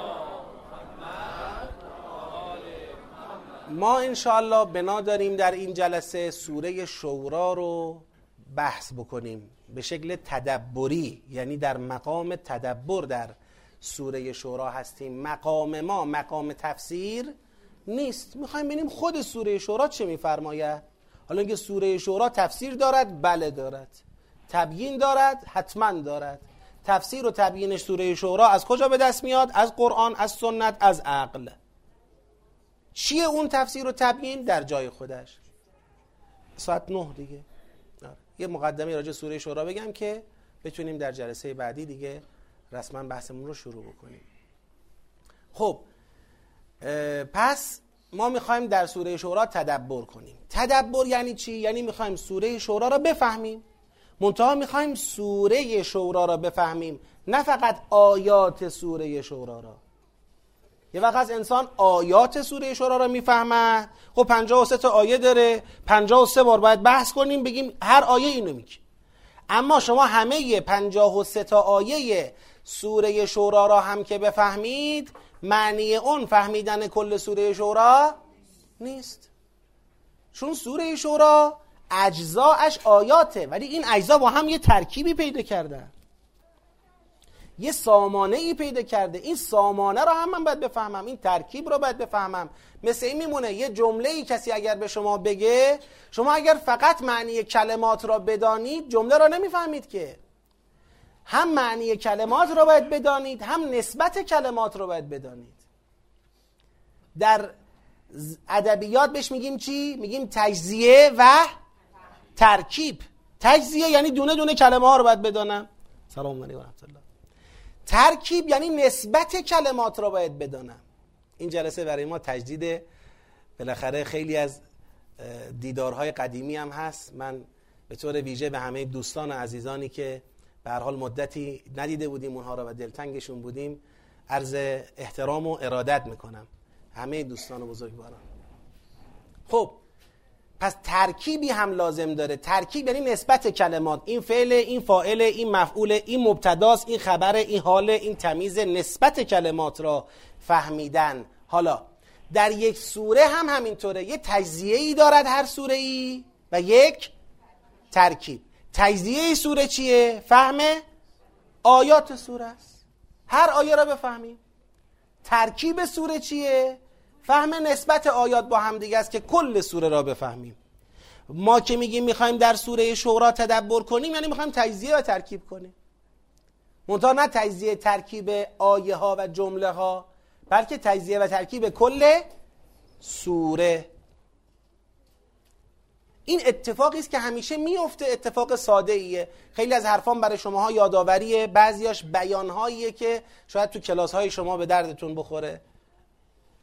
ما انشاءالله بنا داریم در این جلسه سوره شورا رو بحث بکنیم به شکل تدبری یعنی در مقام تدبر در سوره شورا هستیم. مقام ما مقام تفسیر نیست. می‌خوایم ببینیم خود سوره شورا چه میفرماید؟ حالا اینکه سوره شورا تفسیر دارد بله دارد. تبیین دارد حتما دارد. تفسیر و تبیینش سوره شورا از کجا به دست میاد؟ از قرآن از سنت از عقل. چیه اون تفسیر و تبیین در جای خودش؟ ساعت نه دیگه. آره. یه مقدمه راجع سوره شورا بگم که بتونیم در جلسه بعدی دیگه رسما بحثمون رو شروع بکنیم. خب پس ما می‌خوایم در سوره شورا تدبر کنیم. تدبر یعنی چی؟ یعنی می‌خوایم سوره شورا را بفهمیم. منتها می‌خوایم سوره شورا را بفهمیم نه فقط آیات سوره شورا را یه وقت از انسان آیات سوره شورا را می‌فهمد. خب 53 تا آیه داره. 53 بار باید بحث کنیم بگیم هر آیه اینو میگه. اما شما همه 53 تا آیه سوره شورا را هم که بفهمید معنی اون فهمیدن کل سوره شورا نیست. چون سوره شورا اجزاش آیاته ولی این اجزا با هم یه ترکیبی پیدا کردن. یه سامانه ای پیدا کرده. این سامانه رو هم من باید بفهمم. این ترکیب رو باید بفهمم. مثل این میمونه یه جمله ای کسی اگر به شما بگه شما اگر فقط معنی کلمات را بدانید جمله را نمی‌فهمید که. هم معنی کلمات رو باید بدانید هم نسبت کلمات رو باید بدانید. در ادبیات بهش میگیم چی؟ میگیم تجزیه و ترکیب. تجزیه یعنی دونه دونه کلمه ها رو باید بدانم. سلام علیکم و الله. ترکیب یعنی نسبت کلمات رو باید بدانم. این جلسه برای ما تجدید بالاخره خیلی از دیدارهای قدیمی هم هست. من به طور ویژه به همه دوستان و عزیزانی که به حال مدتی ندیده بودیم اونها رو و دلتنگشون بودیم عرض احترام و ارادت می‌کنم. همه دوستان و بزرگواران. خب پس ترکیبی هم لازم داره. ترکیب یعنی نسبت کلمات. این فعل این فاعل این مفعول این مبتداست این خبر این حال این تمیز نسبت کلمات را فهمیدن. حالا در یک سوره هم همینطوره. یه تجزیه ای دارد هر سوره ای و یک ترکیب. تجزیه سوره چیه؟ فهم آیات سوره است. هر آیه را بفهمیم. ترکیب سوره چیه؟ فهم نسبت آیات با هم دیگه است که کل سوره را بفهمیم. ما که میگیم می‌خوایم در سوره شورا تدبر کنیم یعنی می‌خوایم تجزیه و ترکیب کنیم. منتها نه تجزیه ترکیب آیه ها و جمله ها بلکه تجزیه و ترکیب کل سوره. این اتفاقی است که همیشه میفته اتفاق ساده ایه خیلی از حرفان برای شماها یادآوریه. بعضیاش بیانهاییه که شاید تو کلاس های شما به دردتون بخوره.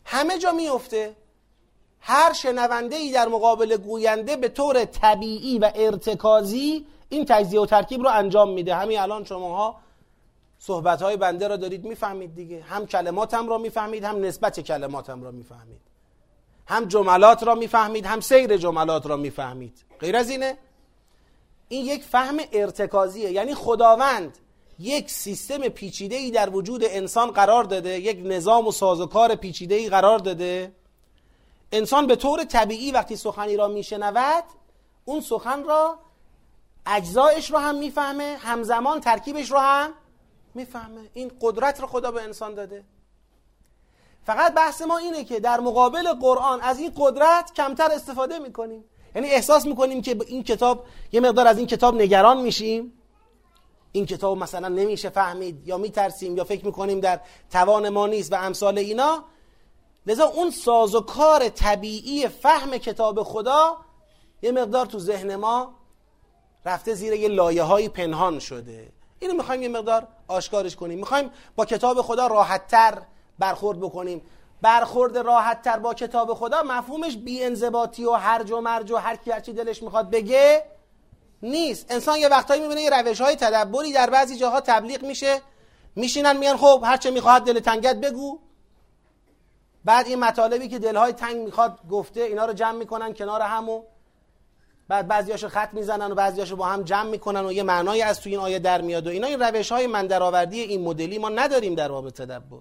همه جا میفته هر شنونده ای در مقابل گوینده به طور طبیعی و ارتکازی این تجزیه و ترکیب رو انجام میده. همین الان شماها صحبت های بنده را دارید می‌فهمید دیگه. هم کلماتم را می‌فهمید هم نسبت کلماتم را می‌فهمید. هم جملات را می‌فهمید هم سیر جملات را می‌فهمید. غیر از اینه این یک فهم ارتکازیه. یعنی خداوند یک سیستم پیچیده ای در وجود انسان قرار داده یک نظام و سازوکار پیچیده ای قرار داده. انسان به طور طبیعی وقتی سخنی را میشنود اون سخن را اجزایش رو هم می‌فهمه همزمان ترکیبش رو هم می‌فهمه. این قدرت رو خدا به انسان داده. فقط بحث ما اینه که در مقابل قرآن از این قدرت کمتر استفاده می‌کنیم. یعنی احساس می‌کنیم که این کتاب یه مقدار از این کتاب نگران میشیم. این کتاب مثلا نمیشه فهمید یا میترسیم یا فکر می‌کنیم در توان ما نیست و امثال اینا. لذا اون سازوکار طبیعی فهم کتاب خدا یه مقدار تو ذهن ما رفته زیر یه لایه های پنهان شده. اینو می‌خوایم یه مقدار آشکارش کنیم. می‌خوایم با کتاب خدا راحتتر برخورد بکنیم. برخورد راحتتر با کتاب خدا مفهومش بی انضباطی و هرج و مرج و هر کی هرچی دلش می‌خواد بگه نیست. انسان یه وقتایی می‌بینه یه روش های تدبری در بعضی جاها تبلیغ میشه. میشینن میگن خب هرچه می‌خواد دل تنگت بگو. بعد این مطالبی که دلهای تنگ می‌خواد گفته اینا رو جمع می‌کنن کنار همو. بعد بعضیاشو خط می‌زنن و بعضیاشو با هم جمع می‌کنن و یه معنایی از توی این آیه در میاد و اینا این روش های من درآوردی این مدلی ما نداریم در باب تدبر.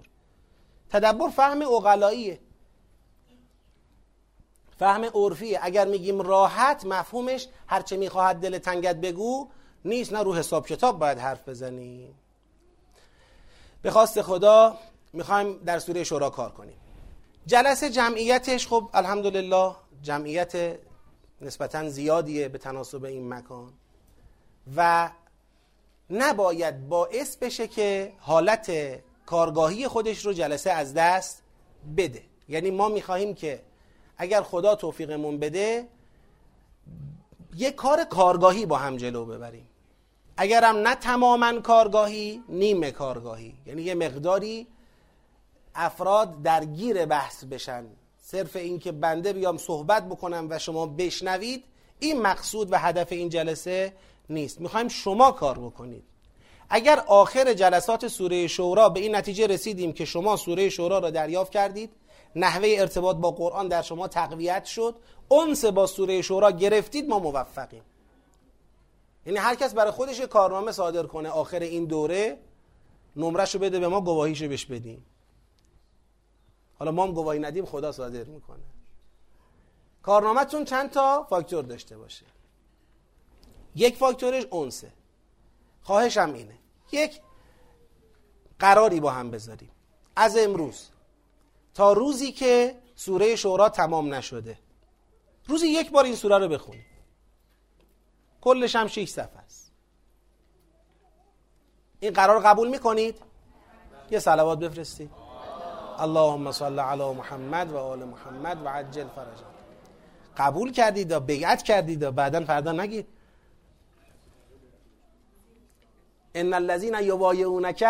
تدبر فهم اقلاییه فهم عرفیه اگر میگیم راحت مفهومش هرچه می‌خواهد دل تنگت بگو نیست نه رو حساب کتاب باید حرف بزنیم به خواست خدا می‌خوایم در سوره شورا کار کنیم. جلسه جمعیتش خب الحمدلله جمعیت نسبتا زیادیه به تناسب این مکان و نباید باعث بشه که حالت کارگاهی خودش رو جلسه از دست بده. یعنی ما می‌خواهیم که اگر خدا توفیقمون بده یه کار کارگاهی با هم جلو ببریم. اگرم نه تماما کارگاهی نیمه کارگاهی. یعنی یه مقداری افراد درگیر بحث بشن. صرف این که بنده بیام صحبت بکنم و شما بشنوید این مقصود و هدف این جلسه نیست. می‌خوایم شما کار بکنید. اگر آخر جلسات سوره شورا به این نتیجه رسیدیم که شما سوره شورا را دریافت کردید نحوه ارتباط با قرآن در شما تقویت شد. اونس با سوره شورا گرفتید ما موفقیم. یعنی هر کس برای خودش کارنامه صادر کنه آخر این دوره نمرش بده به ما گواهیشو بش بدیم. حالا ما هم گواهی ندیم خدا صادر می‌کنه. کارنامهتون چند تا فاکتور داشته باشه؟ یک فاکتورش اونسه خواهشم اینه. یک قراری با هم بذاریم. از امروز تا روزی که سوره شورا تمام نشده. روزی یک بار این سوره رو بخونیم کلش هم 6 صفحه است. این قرار قبول می‌کنید؟ یه صلوات بفرستید. اللهم صل علی محمد و آل محمد و عجل فرجا قبول کردید و بیعت کردید و بعدا فردا نگید؟ ان الذين يبايعونك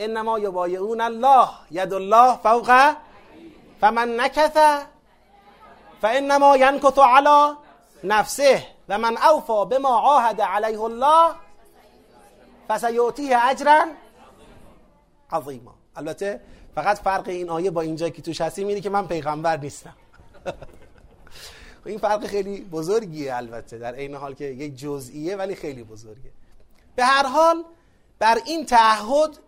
انما يبايعون الله ید الله فوق فمن نكث فانما ينكث على نفسه و من اوفا بما عاهد علیه الله فسیعطیه اجرا عظیما. البته فقط فرق این آیه با اینجا که توش هستیم اینه که من پیغمبر نیستم. <laughs> این فرق خیلی بزرگیه البته در این حال که یک جزئیه ولی خیلی بزرگه. به هر حال بر این تعهد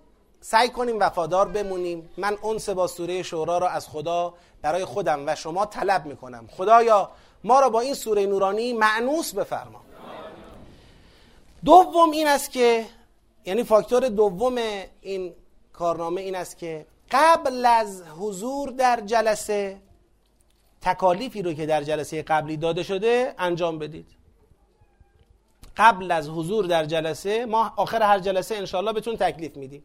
سعی کنیم وفادار بمونیم. من اونس با سوره شورا را از خدا برای خودم و شما طلب می‌کنم. خدایا ما را با این سوره نورانی معنوس بفرما. دوم این است که یعنی فاکتور دوم این کارنامه این است که قبل از حضور در جلسه تکالیفی رو که در جلسه قبلی داده شده انجام بدید. قبل از حضور در جلسه ما آخر هر جلسه انشالله بهتون تکلیف میدیم.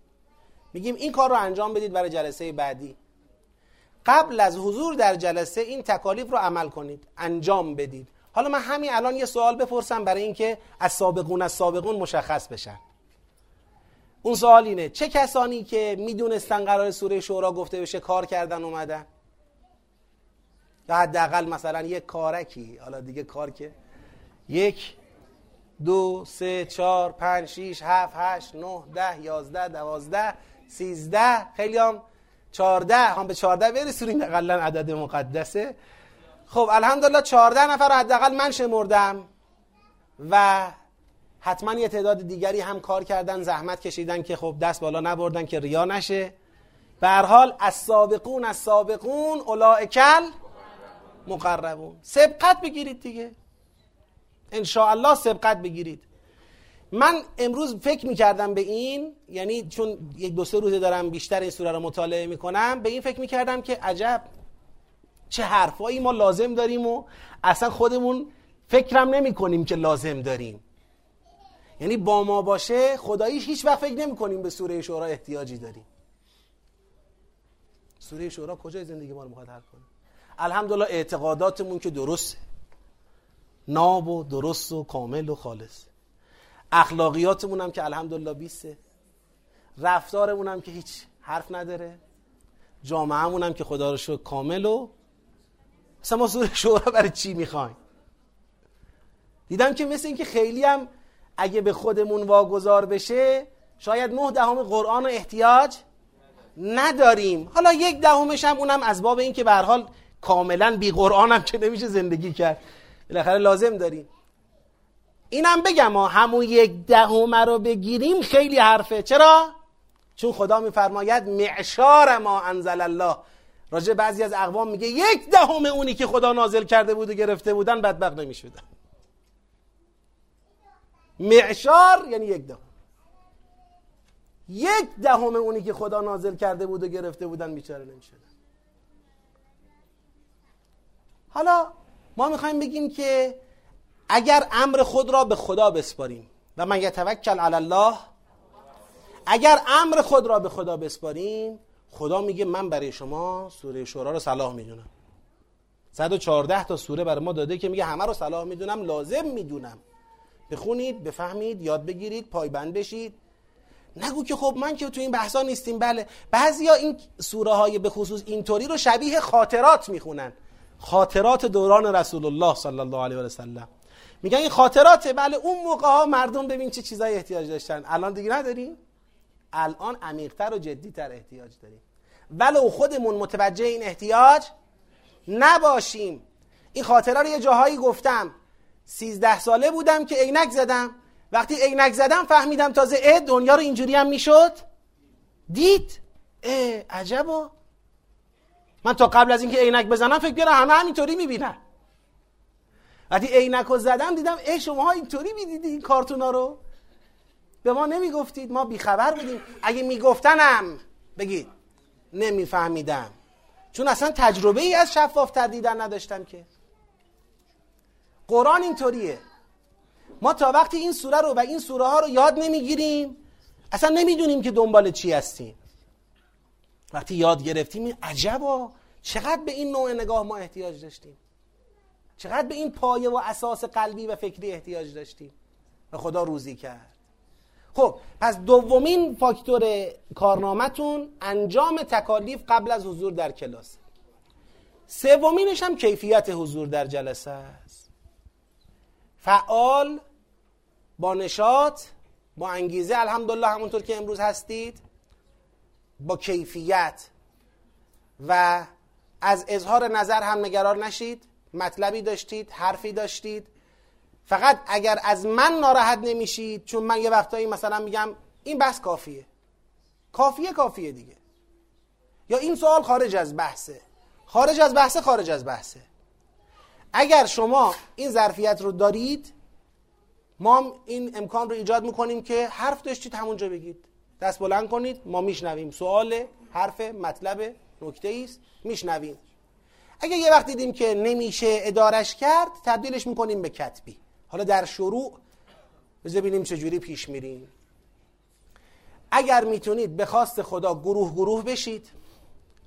میگیم این کار رو انجام بدید برای جلسه بعدی. قبل از حضور در جلسه این تکالیف رو عمل کنید انجام بدید. حالا من همین الان یه سوال بپرسم برای اینکه از سابقون از سابقون مشخص بشن. اون سوال اینه چه کسانی که می‌دونستن قرار سوره شورا گفته بشه کار کردن اومدن؟ یا حداقل مثلا یک کارکی حالا دیگه کار که؟ یک دو سه چهار پنج شیش هفت هشت نه ده یازده دوازده سیزده خیلی هم چارده هم به چارده برسونیم. اقلا عدد مقدسه. خب الحمدلله چارده نفر رو حداقل من شمردم و حتما یه تعداد دیگری هم کار کردن زحمت کشیدن که خب دست بالا نبردن که ریا نشه. به حال از سابقون از سابقون اولائکل مقربون سبقت بگیرید دیگه. الله سبقت بگیرید. من امروز فکر می‌کردم به این یعنی چون یک دو سه روزه دارم بیشتر این سوره رو مطالعه می‌کنم به این فکر می‌کردم که عجب چه حرفایی ما لازم داریم و اصلا خودمون فکرم نمی کنیم که لازم داریم. یعنی با ما باشه خداییش هیچ وقت فکر نمی کنیم به سوره شورا احتیاجی داریم. سوره شورا کجای زندگی ما رو می‌خواد حل کنه؟ الحمدلله اعتقاداتمون که درسته. ناب و درست و کامل و خالص. اخلاقیاتمون هم که الحمدلله بیسته. رفتارمون هم که هیچ حرف نداره. جامعهمون هم که خدا رو شکر کامل و اصلا ما سوره شورا برای چی می‌خوایم؟ دیدم که مثل اینکه خیلی هم اگه به خودمون واگذار بشه شاید نه دهم قرآن رو احتیاج نداریم. حالا یک دهمش هم اونم از باب اینکه به هر حال کاملا بی قرآن هم که نمیشه زندگی کرد. بالاخره لازم داریم. اینم بگم ما همون یک دهم رو بگیریم خیلی حرفه. چرا؟ چون خدا میفرماید معشار ما انزل الله. راجع بعضی از اقوام میگه یک دهم اونی که خدا نازل کرده بود و گرفته بودن بدبخت نمی‌شدن. معشار یعنی یک دهم. یک دهم اونی که خدا نازل کرده بود و گرفته بودن بیچاره نمی‌شدن. حالا ما می‌خوایم بگیم که اگر امر خود را به خدا بسپاریم و من یتوکل علی الله اگر امر خود را به خدا بسپاریم خدا میگه من برای شما سوره شورا رو صلاح می‌دونم. 114 تا سوره برای ما داده که میگه همه رو صلاح می‌دونم لازم می‌دونم. بخونید بفهمید یاد بگیرید پایبند بشید. نگو که خب من که تو این بحثا نیستیم بله. بعضیا این سوره های به خصوص اینطوری رو شبیه خاطرات می‌خونن. خاطرات دوران رسول الله صلی الله علیه و سلم. میگن این خاطراته. بله اون موقع ها مردم ببین چه چیزایی احتیاج داشتن. الان دیگه نداریم. الان عمیقتر و جدیتر احتیاج داریم. ولو خودمون متوجه این احتیاج نباشیم. این خاطره رو یه جاهایی گفتم. سیزده ساله بودم که عینک زدم. وقتی عینک زدم فهمیدم تازه اه دنیا رو اینجوری هم می‌شد. دید. اه عجبا. من تا قبل از اینکه عینک بزنم فکر کردم همه همینطوری می‌بینن. وقتی عینک زدم دیدم ای شما اینطوری می‌دیدی این کارتونا رو؟ به ما نمی‌گفتید ما بیخبر بودیم. اگه میگفتنم بگید نمیفهمیدم. چون اصلا تجربه ای از شفافتر دیدن نداشتم که. قرآن اینطوریه. ما تا وقتی این سوره رو و این سوره ها رو یاد نمی‌گیریم اصلا نمی‌دونیم که دنبال چی هستیم. وقتی یاد گرفتیم عجبا. چقدر به این نوع نگاه ما احتیاج داشتیم؟ چقدر به این پایه و اساس قلبی و فکری احتیاج داشتیم؟ و خدا روزی کرد. خب پس دومین فاکتور کارنامهتون انجام تکالیف قبل از حضور در کلاس. سومینش هم کیفیت حضور در جلسه است. فعال با نشاط با انگیزه الحمدلله همونطور که امروز هستید با کیفیت. و از اظهار نظر هم نگران نشید. مطلبی داشتید حرفی داشتید. فقط اگر از من ناراحت نمیشید چون من یه وقتایی مثلا میگم این بحث کافیه. کافیه کافیه دیگه. یا این سوال خارج از بحثه. خارج از بحثه خارج از بحثه. اگر شما این ظرفیت رو دارید ما این امکان رو ایجاد می‌کنیم که حرف داشتید همونجا بگید. دست بلند کنید ما میشنویم. سوال حرف مطلب نکته است میشنویم. اگه یه وقت دیدیم که نمیشه ادارش کرد تبدیلش می‌کنیم به کتبی. حالا در شروع بذار ببینیم چجوری پیش میریم. اگر می‌تونید به خواست خدا گروه گروه بشید.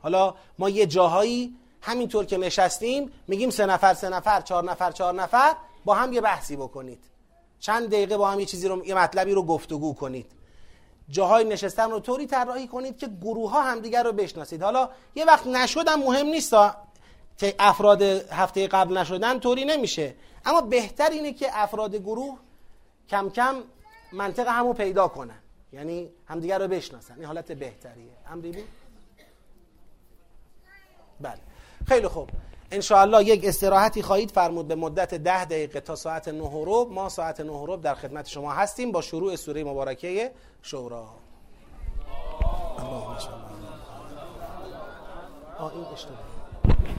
حالا ما یه جاهایی همینطور که نشستیم میگیم سه نفر سه نفر چهار نفر چهار نفر با هم یه بحثی بکنید. چند دقیقه با هم یه چیزی رو یه مطلبی رو گفتگو کنید. جاهای نشستن رو طوری طراحی کنید که گروه ها همدیگر رو بشناسید. حالا یه وقت نشدم مهم نیست که افراد هفته قبل نشدن طوری نمیشه. اما بهتر اینه که افراد گروه کم کم منطق همو پیدا کنن. یعنی همدیگر رو بشناسن. این حالت بهتریه. امری بود؟ بله. خیلی خوب. انشاءالله یک استراحتی خواهید فرمود به مدت ده دقیقه تا ساعت نه روب ما ساعت نه روب در خدمت شما هستیم با شروع سوره مبارکه شورا. اللهم این